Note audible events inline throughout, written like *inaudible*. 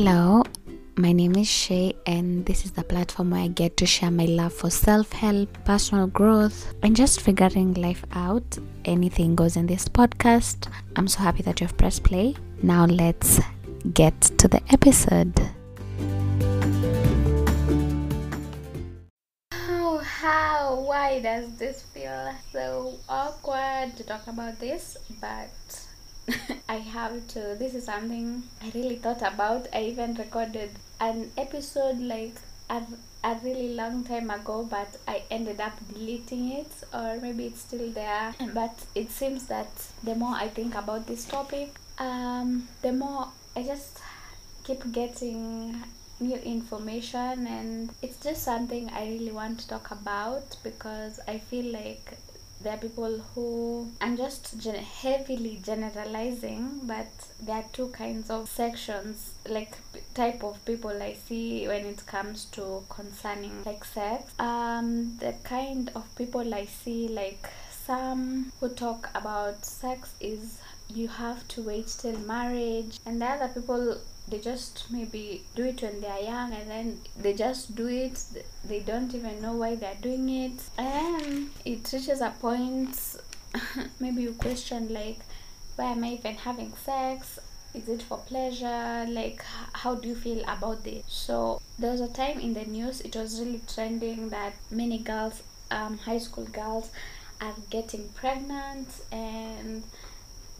Hello, my name is Shay, and this is the platform where I get to share my love for self help, personal growth, and just figuring life out. Anything goes in this podcast. I'm so happy that you've pressed play. Now, let's get to the episode. Oh, how? Why does this feel so awkward to talk about this? But I have to. This is something I really thought about. I even recorded an episode like a, a really long time ago, but I ended up deleting it, or maybe it's still there. But it seems that the more I think about this topic, um, the more I just keep getting new information, and it's just something I really want to talk about because I feel like there are people who I'm just gen- heavily generalizing, but there are two kinds of sections, like p- type of people I see when it comes to concerning like sex. Um, the kind of people I see, like some who talk about sex is you have to wait till marriage, and the other people they just maybe do it when they are young and then they just do it. They don't even know why they're doing it. And it reaches a point *laughs* maybe you question like why am i even having sex? Is it for pleasure? Like how do you feel about this so there was a time in the news it was really trending that many girls um, high school girls are getting pregnant and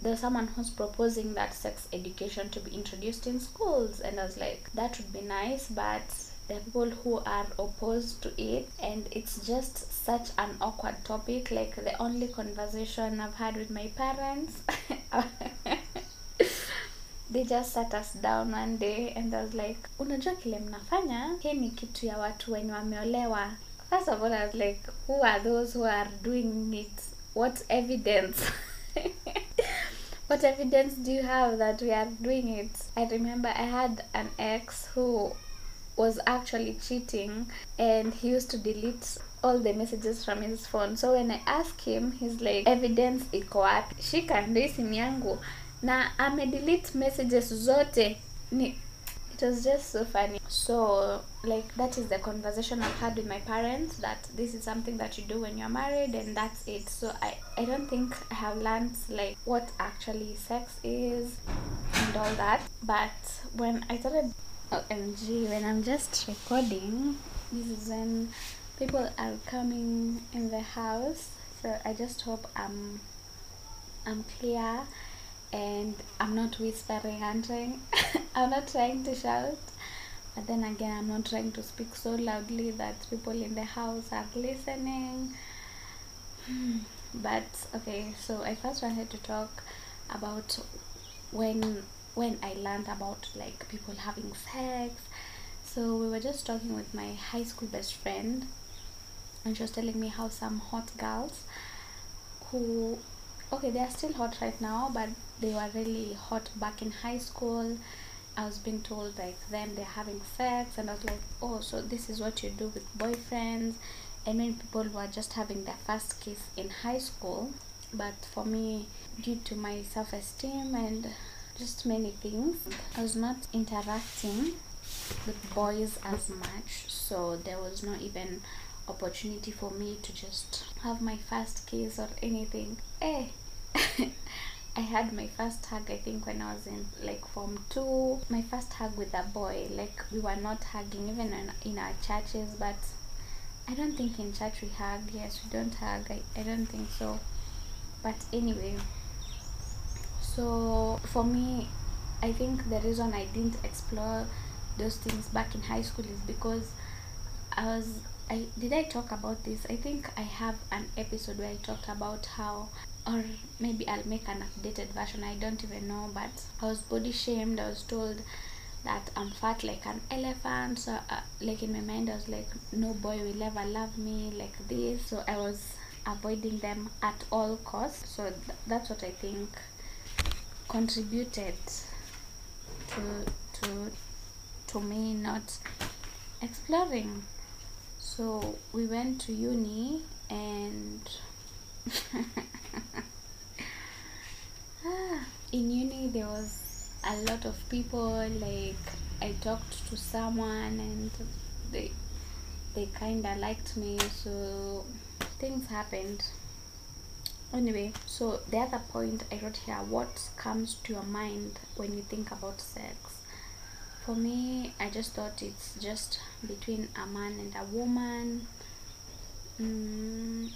there's someone who's proposing that sex education to be introduced in schools and i was like that would be nice but there are people who are opposed to it and it's just such an awkward topic like the only conversation i've had with my parents *laughs* they just sat us down one day and I was like unajua kile mnafanya? Hii ni kitu ya watu wenye wameolewa. First of all i was like who are those who are doing it? What evidence *laughs* what evidence do you have that we are doing it? I remember i had an ex who was actually cheating and he used to delete all the messages from his phone. So when i ask him he's like evidence iko wapi? Shika ndo hii simu yangu. Na amedelete messages zote. Ni it was just so funny. So like that is the conversation i've had with my parents that this is something that you do when you're married and that's it. So i i don't think i have learned like what actually sex is and all that. But when i started omg when i'm just recording this is when people are coming in the house. So i just hope i'm i'm clear and I'm not whispering *laughs* I'm not trying to shout. But then again I'm not trying to speak so loudly that people in the house are listening. *sighs* But okay so I first wanted to talk about when when I learned about like people having sex. So we were just talking with my high school best friend and she was telling me how some hot girls who okay they are still hot right now but they were really hot back in high school. I was being told like them they're having sex and i was like oh so this is what you do with boyfriends? And many people were just having their first kiss in high school but for me due to my self-esteem and just many things i was not interacting with boys as much so there was no even opportunity for me to just have my first kiss or anything. Eh *laughs* I had my first hug I think when I was in like form two. My first hug with a boy, like we were not hugging even in, in our churches, but I don't think in church we hug. Yes, we don't hug. I, I don't think so. But anyway, so for me, I think the reason I didn't explore those things back in high school is because I was I did I talk about this? I think I have an episode where I talked about how or maybe I'll make an updated version. I don't even know, but I was body shamed. I was told that I'm fat like an elephant. So, uh, like in my mind, I was like, no boy will ever love me like this. So I was avoiding them at all costs. So th- that's what I think contributed to to to me not exploring. So we went to uni and *laughs* *sighs* in uni there was a lot of people like I talked to someone and they they kinda liked me so things happened. Anyway so the other point i wrote here what comes to your mind when you think about sex? For me i just thought it's just between a man and a woman mm,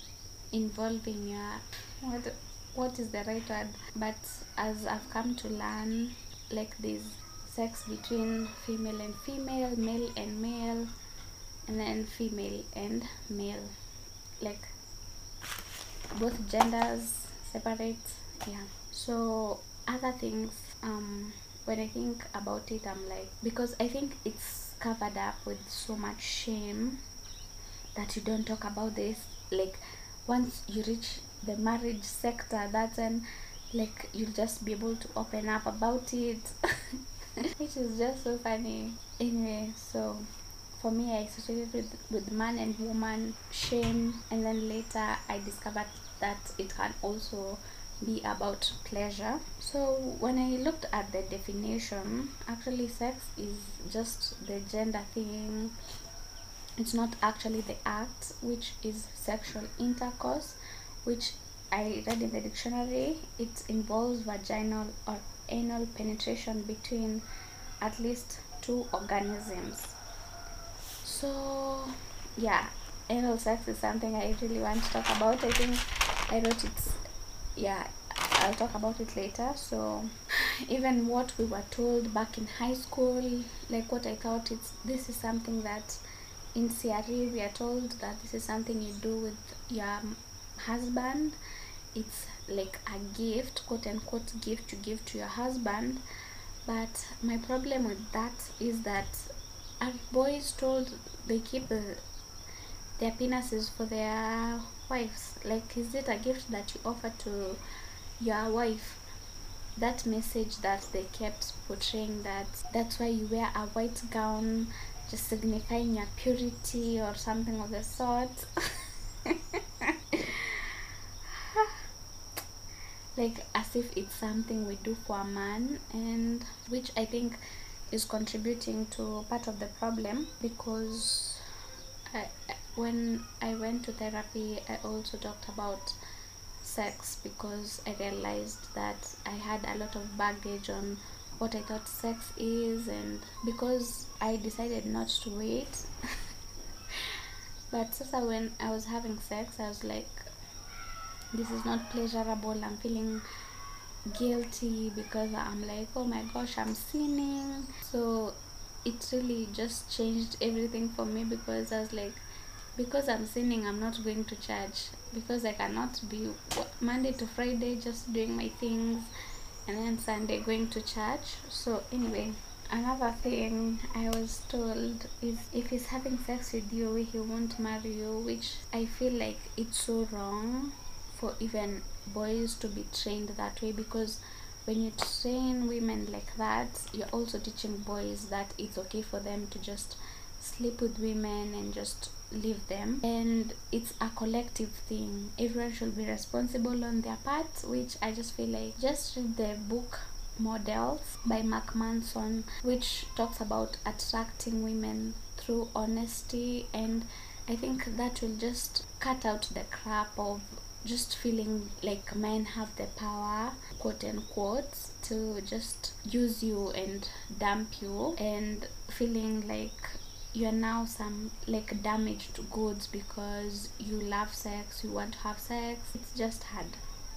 involving your what what is the right word but as i've come to learn like this sex between female and female male and male and then female and male. Like both genders separate yeah. So other things um when i think about it i'm like because i think it's covered up with so much shame that you don't talk about this. Like once you reach the marriage sector that's when like you'll just be able to open up about it. *laughs* Which is just so funny. Anyway so for me i associated with with man and woman shame and then later i discovered that it can also be about pleasure. So when i looked at the definition actually sex is just the gender thing. It's not actually the act which is sexual intercourse which i read in the dictionary it involves vaginal or anal penetration between at least two organisms. So yeah anal sex is something i really want to talk about. I think i wrote it yeah i'll talk about it later. So *laughs* even what we were told back in high school like what i thought it's this is something that in CRE we are told that this is something you do with your husband it's like a gift quote unquote gift you give to your husband. But my problem with that is that boys told they keep uh, their penises for their wives. Like is it a gift that you offer to your wife? That message that they kept portraying that that's why you wear a white gown just signifying your purity or something of the sort *laughs* like as if it's something we do for a man and which i think is contributing to part of the problem because I, when i went to therapy i also talked about sex because i realized that i had a lot of baggage on what i thought sex is and because i decided not to wait. *laughs* But sasa when i was having sex i was like this is not pleasurable i'm feeling guilty because i'm like oh my gosh i'm sinning. So it really just changed everything for me because i was like because i'm sinning i'm not going to church. Because i cannot be monday to friday just doing my things and then sunday going to church. So anyway another thing i was told is if he's having sex with you he won't marry you which i feel like it's so wrong for even boys to be trained that way because when you train women like that you're also teaching boys that it's okay for them to just sleep with women and just leave them. And it's a collective thing. Everyone should be responsible on their part which i just feel like just read the book models by mark manson which talks about attracting women through honesty. And i think that will just cut out the crap of just feeling like men have the power quote unquote to just use you and dump you and feeling like you're now some like damaged goods because you love sex you want to have sex. It's just hard.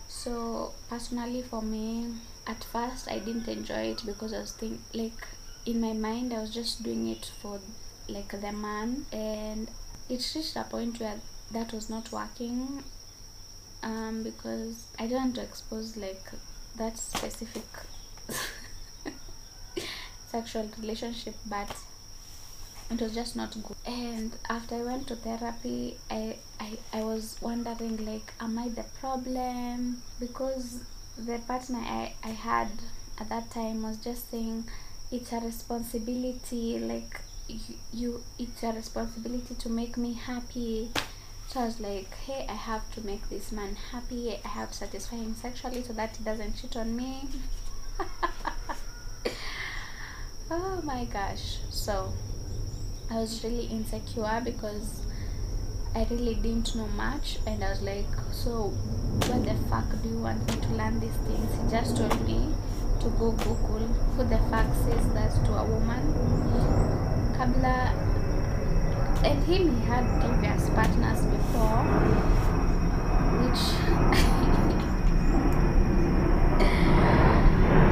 So personally for me at first i didn't enjoy it because i was think like in my mind i was just doing it for like the man and it reached a point where that was not working um, because I don't want to expose like that specific *laughs* sexual relationship, but it was just not good. And after I went to therapy, I, I, I was wondering like, am I the problem? Because the partner I, I had at that time was just saying it's a responsibility like you, you it's a responsibility to make me happy so I was like, hey, I have to make this man happy. I have to satisfy him sexually so that he doesn't cheat on me. *laughs* oh my gosh so i was really insecure because i really didn't know much and i was like so what the fuck do you want me to learn these things he just told me to go google who the fuck says that to a woman kabla and him he had previous partners before which *laughs*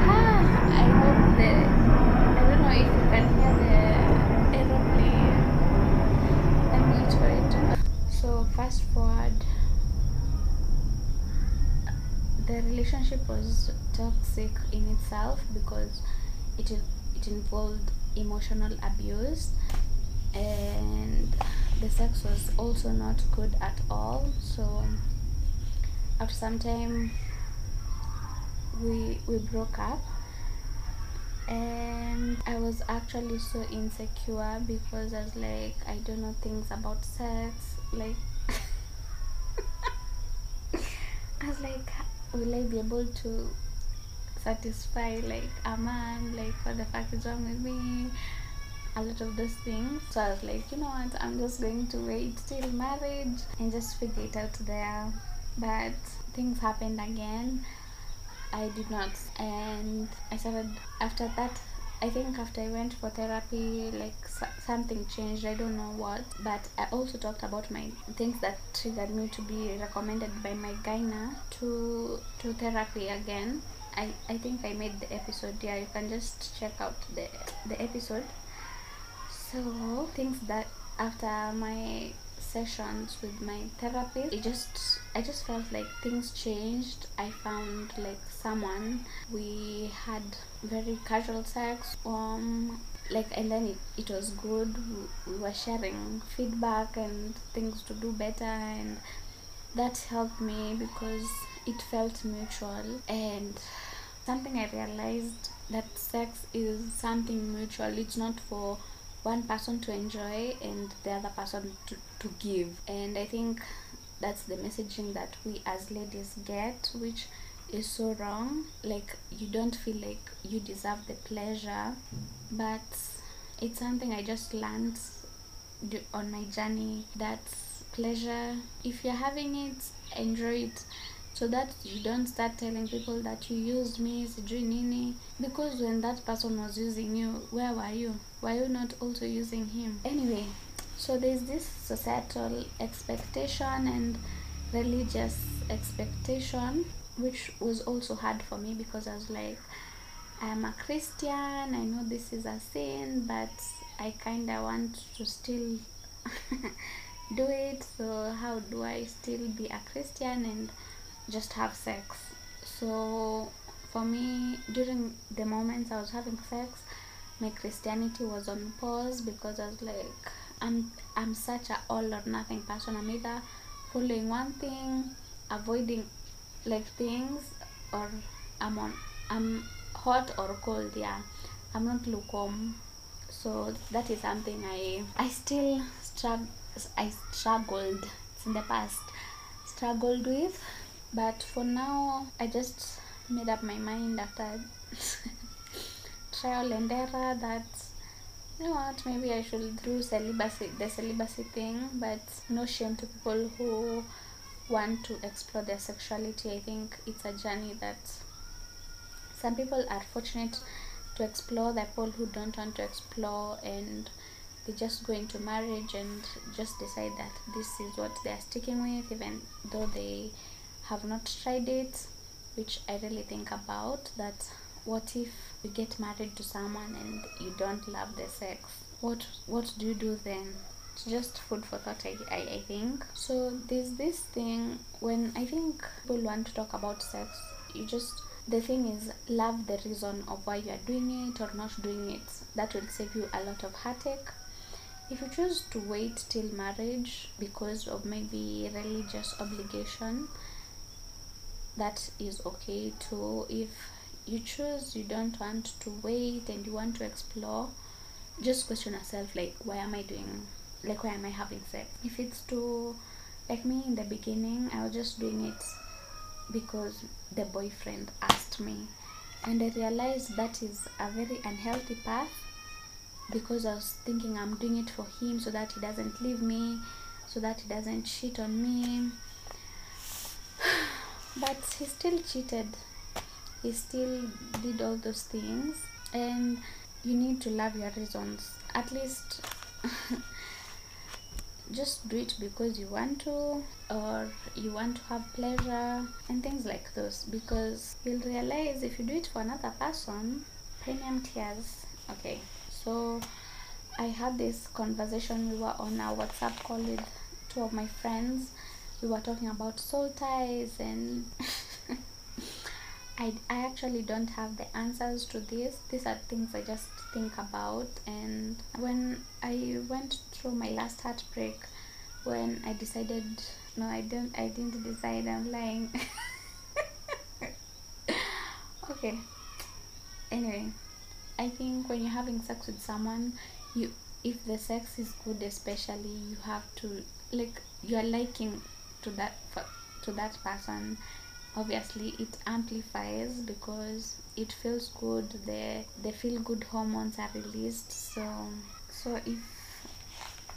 Ah, I hope the I don't know if you can hear the aeroplane. Let me try it. So fast forward. The relationship was toxic in itself because it it involved emotional abuse and the sex was also not good at all. So after some time we we broke up. And I was actually so insecure because I was like I don't know things about sex. Like *laughs* I was like will I be able to satisfy like a man? Like what the fuck is wrong with me a lot of those things so I was like you know what I'm just going to wait till marriage and just figure it out there but things happened again I did not. And I started after that. I think after I went for therapy, like something changed. I don't know what, but I also talked about my things that triggered me to be recommended by my gyna to to therapy again. I, I think I made the episode. Yeah, you can just check out the the episode. So things that after my sessions with my therapist it just i just felt like things changed. I found like someone. We had very casual sex um like and then it, it was good. We, we were sharing feedback and things to do better and that helped me because it felt mutual. And something i realized that sex is something mutual. It's not for one person to enjoy and the other person to, to give. And i think that's the messaging that we as ladies get which is so wrong. Like you don't feel like you deserve the pleasure but it's something i just learned on my journey. That pleasure. If you're having it enjoy it so that you don't start telling people that you used me sijui because when that person was using you where were you? Were you not also using him? Anyway so there's this societal expectation and religious expectation which was also hard for me because i was like i'm a christian i know this is a sin but i kind of want to still *laughs* do it. So how do i still be a christian? And just have sex. So for me during the moments i was having sex my christianity was on pause because i was like i'm i'm such a all or nothing person. I'm either following one thing avoiding like things or i'm on i'm hot or cold yeah. I'm not lukewarm. So that is something i i still struggle i struggled in the past struggled with but for now i just made up my mind after *laughs* trial and error that you know what maybe i should do celibacy the celibacy thing but no shame to people who want to explore their sexuality. I think it's a journey that some people are fortunate to explore the people who don't want to explore and they just go into marriage and just decide that this is what they are sticking with even though they have not tried it which i really think about that what if you get married to someone and you don't love the sex? What what do you do then? It's just food for thought I, I, I think. So there's this thing when i think people want to talk about sex you just the thing is love the reason of why you are doing it or not doing it. That will save you a lot of heartache. If you choose to wait till marriage because of maybe religious obligation that is okay too. If you choose you don't want to wait and you want to explore just question yourself like why am i doing like why am i having sex? If it's to like me in the beginning i was just doing it because the boyfriend asked me. And i realized that is a very unhealthy path because I was thinking I'm doing it for him so that he doesn't leave me, so that he doesn't cheat on me. But he still cheated. He still did all those things. And you need to love your reasons. At least *laughs* just do it because you want to or you want to have pleasure and things like those because you'll realize if you do it for another person premium tears okay so i had this conversation we were on a whatsapp call with two of my friends we were talking about soul ties and *laughs* I, I actually don't have the answers to this. These are things i just think about. And when i went through my last heartbreak when i decided no i didn't i didn't decide i'm lying. *laughs* Okay. Anyway i think when you're having sex with someone you if the sex is good especially you have to like you're liking to that to that person obviously it amplifies because it feels good the the feel good hormones are released so so if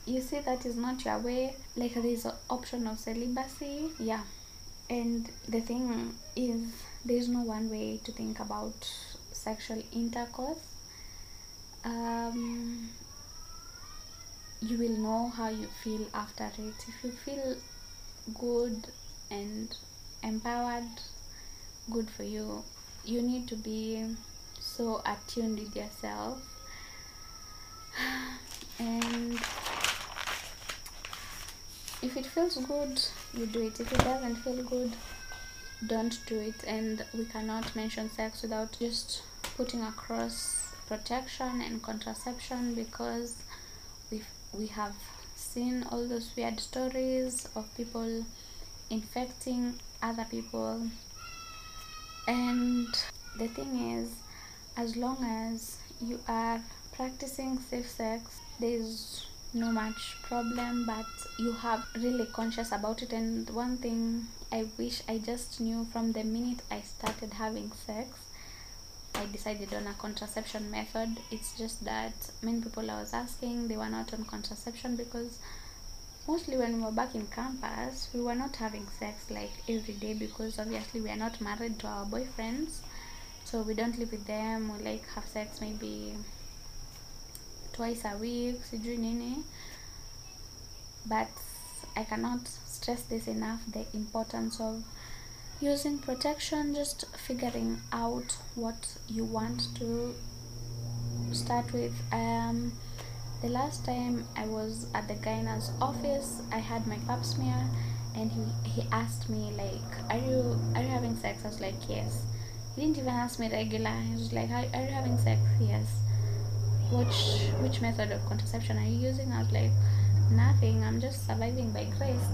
you see that is not your way like there is an option of celibacy yeah. And the thing is there is no one way to think about sexual intercourse. Um, you will know how you feel after it. If you feel good and empowered good for you. You need to be so attuned with yourself. *sighs* And if it feels good you do it. If it doesn't feel good don't do it. And we cannot mention sex without just putting across protection and contraception because we we have seen all those weird stories of people infecting other people. And the thing is as long as you are practicing safe sex there's no much problem but you have really conscious about it. And one thing i wish i just knew from the minute i started having sex i decided on a contraception method. It's just that many people i was asking they were not on contraception because mostly when we were back in campus we were not having sex like every day because obviously we are not married to our boyfriends. So we don't live with them. We like have sex maybe twice a week sijui nini. But i cannot stress this enough the importance of using protection just figuring out what you want to start with. Um the last time i was at the gynae's office i had my pap smear and he he asked me like are you are you having sex? I was like yes. He didn't even ask me regular. He was like are, are you having sex? Yes. Which which method of contraception are you using? I was like nothing. I'm just surviving by grace.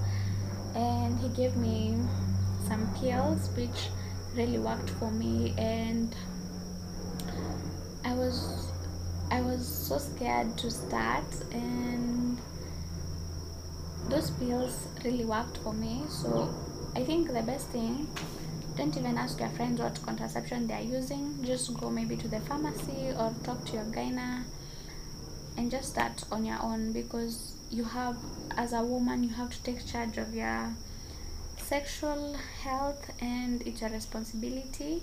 And he gave me some pills which really worked for me and i was i was so scared to start and those pills really worked for me. So i think the best thing don't even ask your friends what contraception they are using. Just go maybe to the pharmacy or talk to your gyna and just start on your own because you have as a woman you have to take charge of your sexual health and it's a responsibility.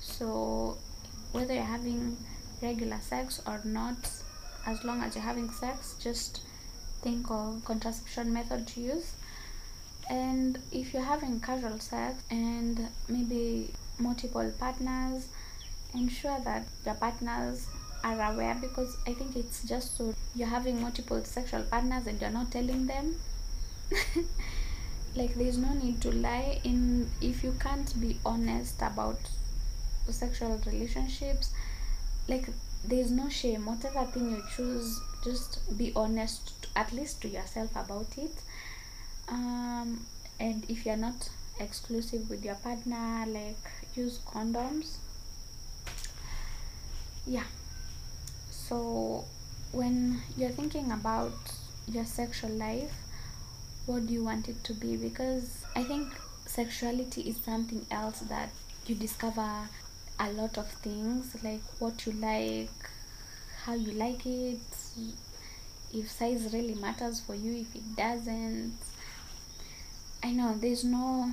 So whether you're having regular sex or not as long as you're having sex just think of contraception method to use. And if you're having casual sex and maybe multiple partners ensure that your partners are aware because i think it's just so you're having multiple sexual partners and you're not telling them *laughs* like there's no need to lie in if you can't be honest about sexual relationships like there's no shame. Whatever thing you choose just be honest at least to yourself about it. Um and if you're not exclusive with your partner like use condoms. Yeah. So when you're thinking about your sexual life what do you want it to be? Because i think sexuality is something else that you discover a lot of things like what you like how you like it if size really matters for you if it doesn't. I know there's no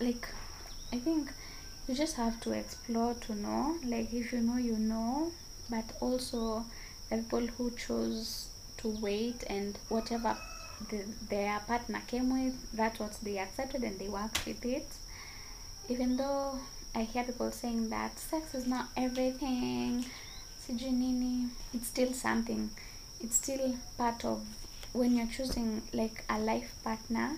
like i think you just have to explore to know like if you know you know. But also the people who chose to wait and whatever the, their partner came with that's what they accepted and they worked with it. Even though i hear people saying that sex is not everything it's still something. It's still part of when you're choosing like a life partner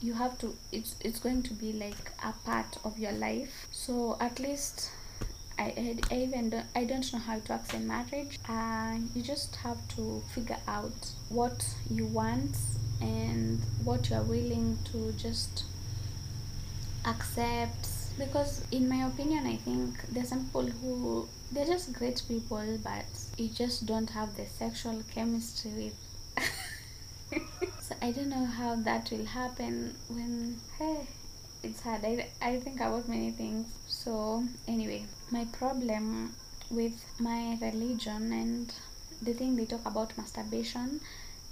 you have to it's it's going to be like a part of your life. So at least I, I, even don't, I don't know how it works in marriage. Uh, you just have to figure out what you want and what you are willing to just accept. Because in my opinion, I think there's some people who they're just great people, but you just don't have the sexual chemistry with. *laughs* so I don't know how that will happen when hey it's hard. I, I think about many things. So anyway my problem with my religion and the thing they talk about masturbation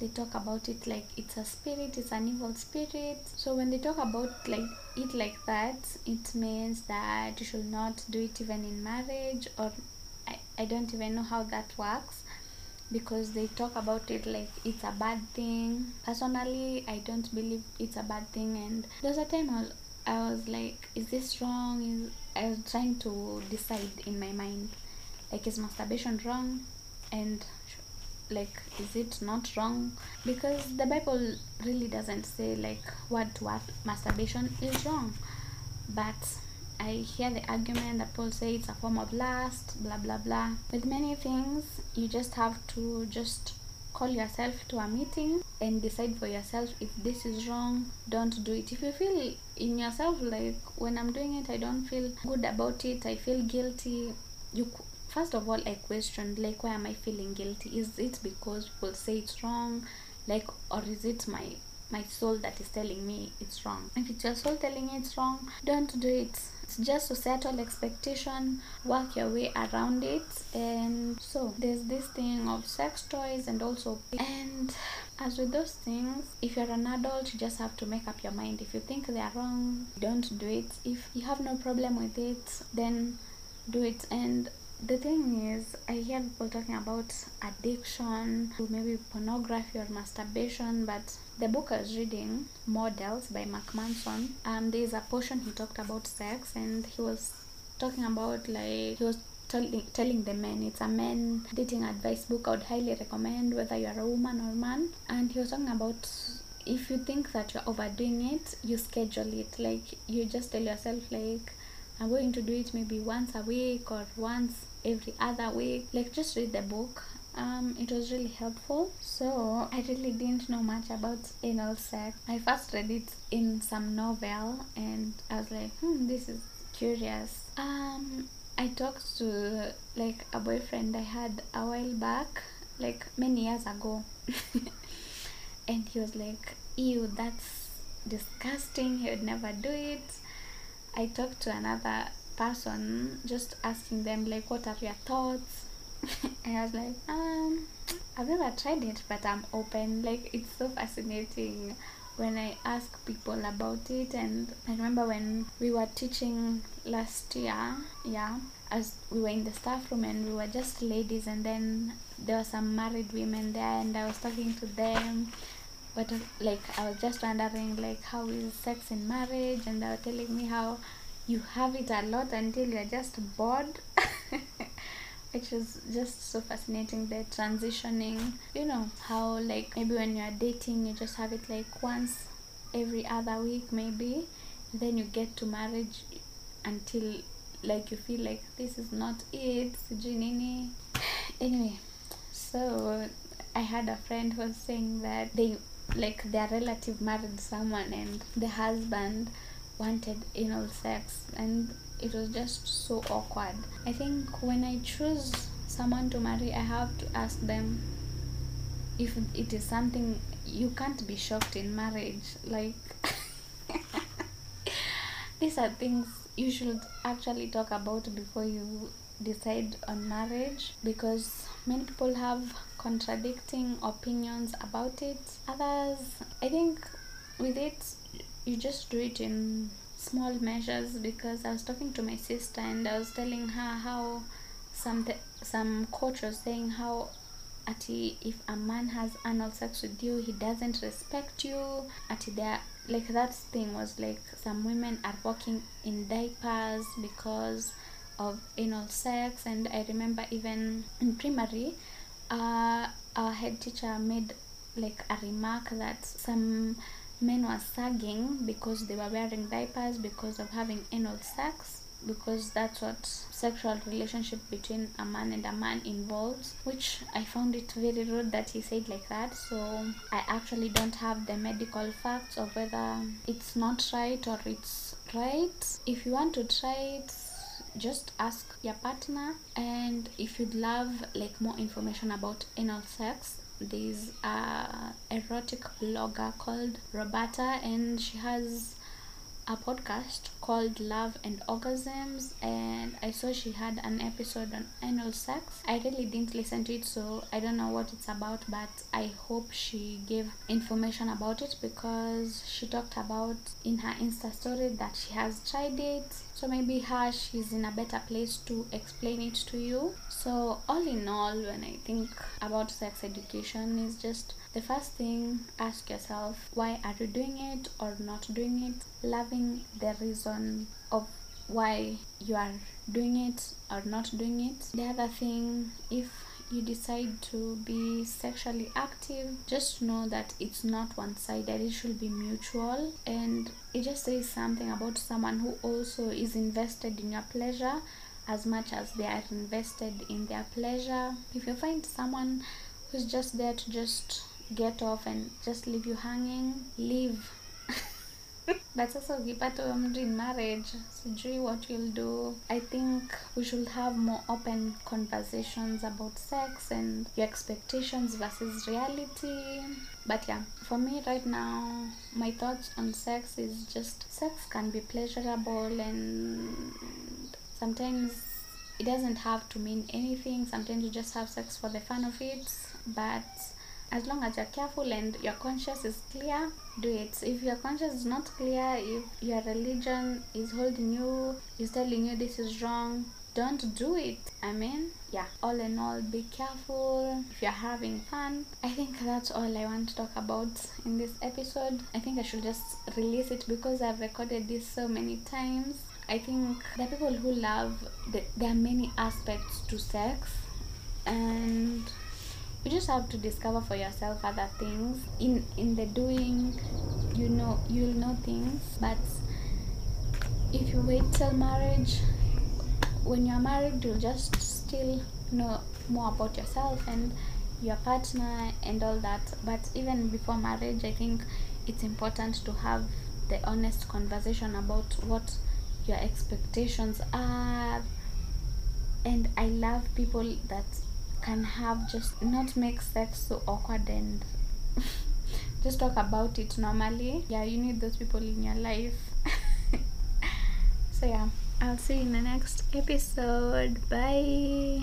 they talk about it like it's a spirit it's an evil spirit. So when they talk about like it like that it means that you should not do it even in marriage or i, I don't even know how that works because they talk about it like it's a bad thing. Personally i don't believe it's a bad thing and there's a time i was I was like, is this wrong? Is I was trying to decide in my mind, like, is masturbation wrong? And like, is it not wrong? Because the Bible really doesn't say like what to what masturbation is wrong. But I hear the argument that Paul says it's a form of lust, blah blah blah. With many things, you just have to just call yourself to a meeting and decide for yourself if this is wrong don't do it. If you feel in yourself like when i'm doing it i don't feel good about it i feel guilty you first of all i question like why am i feeling guilty? Is it because people say it's wrong? Like or is it my my soul that is telling me it's wrong? If it's your soul telling you it's wrong don't do it it's just to settle expectation work your way around it and so there's this thing of sex toys and also and as with those things if you're an adult you just have to make up your mind. If you think they are wrong don't do it. If you have no problem with it then do it. And the thing is i hear people talking about addiction to maybe pornography or masturbation but the book i was reading models by mark manson um there's a portion he talked about sex and he was talking about like he was telling telling the men it's a men dating advice book. I would highly recommend whether you're a woman or man. And he was talking about if you think that you're overdoing it you schedule it. Like you just tell yourself like i'm going to do it maybe once a week or once every other week. Like just read the book um it was really helpful. So i really didn't know much about anal sex. I first read it in some novel and i was like hmm this is curious. Um i talked to like a boyfriend i had a while back like many years ago. *laughs* And he was like ew that's disgusting. He would never do it. I talked to another person just asking them like what are your thoughts *laughs* and i was like um i've never tried it but i'm open. Like it's so fascinating when i ask people about it. And i remember when we were teaching last year yeah as we were in the staff room and we were just ladies and then there were some married women there and i was talking to them. But like i was just wondering like how is sex in marriage? And they were telling me how you have it a lot until you're just bored *laughs* which is just so fascinating the transitioning you know how like maybe when you're dating you just have it like once every other week maybe then you get to marriage until like you feel like this is not it sijui anyway so i had a friend who was saying that they like their relative married someone and the husband wanted anal sex and it was just so awkward. I think when i choose someone to marry i have to ask them if it is something you can't be shocked in marriage like *laughs* these are things you should actually talk about before you decide on marriage because many people have contradicting opinions about it. Others i think with it you just do it in small measures because i was talking to my sister and i was telling her how some th- some coach was saying how ati if a man has anal sex with you he doesn't respect you. Ati there like that thing was like some women are walking in diapers because of anal sex. And i remember even in primary uh, our head teacher made like a remark that some men were sagging because they were wearing diapers because of having anal sex because that's what sexual relationship between a man and a man involves which i found it very rude that he said like that. So i actually don't have the medical facts of whether it's not right or it's right. If you want to try it just ask your partner. And if you'd love like more information about anal sex there's a uh, erotic blogger called roberta and she has a podcast called Love and Orgasms, and I saw she had an episode on anal sex. I really didn't listen to it, so I don't know what it's about, but I hope she gave information about it because she talked about in her Insta story that she has tried it. So maybe her she's in a better place to explain it to you. So all in all, when I think about sex education, is just the first thing, ask yourself why are you doing it or not doing it? Loving the reason of why you are doing it or not doing it. The other thing, if you decide to be sexually active, just know that it's not one sided, it should be mutual. And it just says something about someone who also is invested in your pleasure as much as they are invested in their pleasure. If you find someone who's just there to just get off and just leave you hanging leave. *laughs* But sasa ukipata huyo mtu in marriage sijui what you'll do i think we should have more open conversations about sex and your expectations versus reality. But yeah for me right now my thoughts on sex is just sex can be pleasurable and sometimes it doesn't have to mean anything. Sometimes you just have sex for the fun of it but as long as you're careful and your conscience is clear do it. If your conscience is not clear if your religion is holding you is telling you this is wrong don't do it. I mean yeah all in all be careful. If you're having fun i think that's all i want to talk about in this episode. I think i should just release it because i've recorded this so many times. I think the people who love the, there are many aspects to sex and you just have to discover for yourself other things. In in the doing you know you'll know things. But if you wait till marriage when you're married you'll just still know more about yourself and your partner and all that. But even before marriage i think it's important to have the honest conversation about what your expectations are. And i love people that can have just not make sex so awkward and *laughs* just talk about it normally. Yeah you need those people in your life. *laughs* So yeah. I'll see you in the next episode. Bye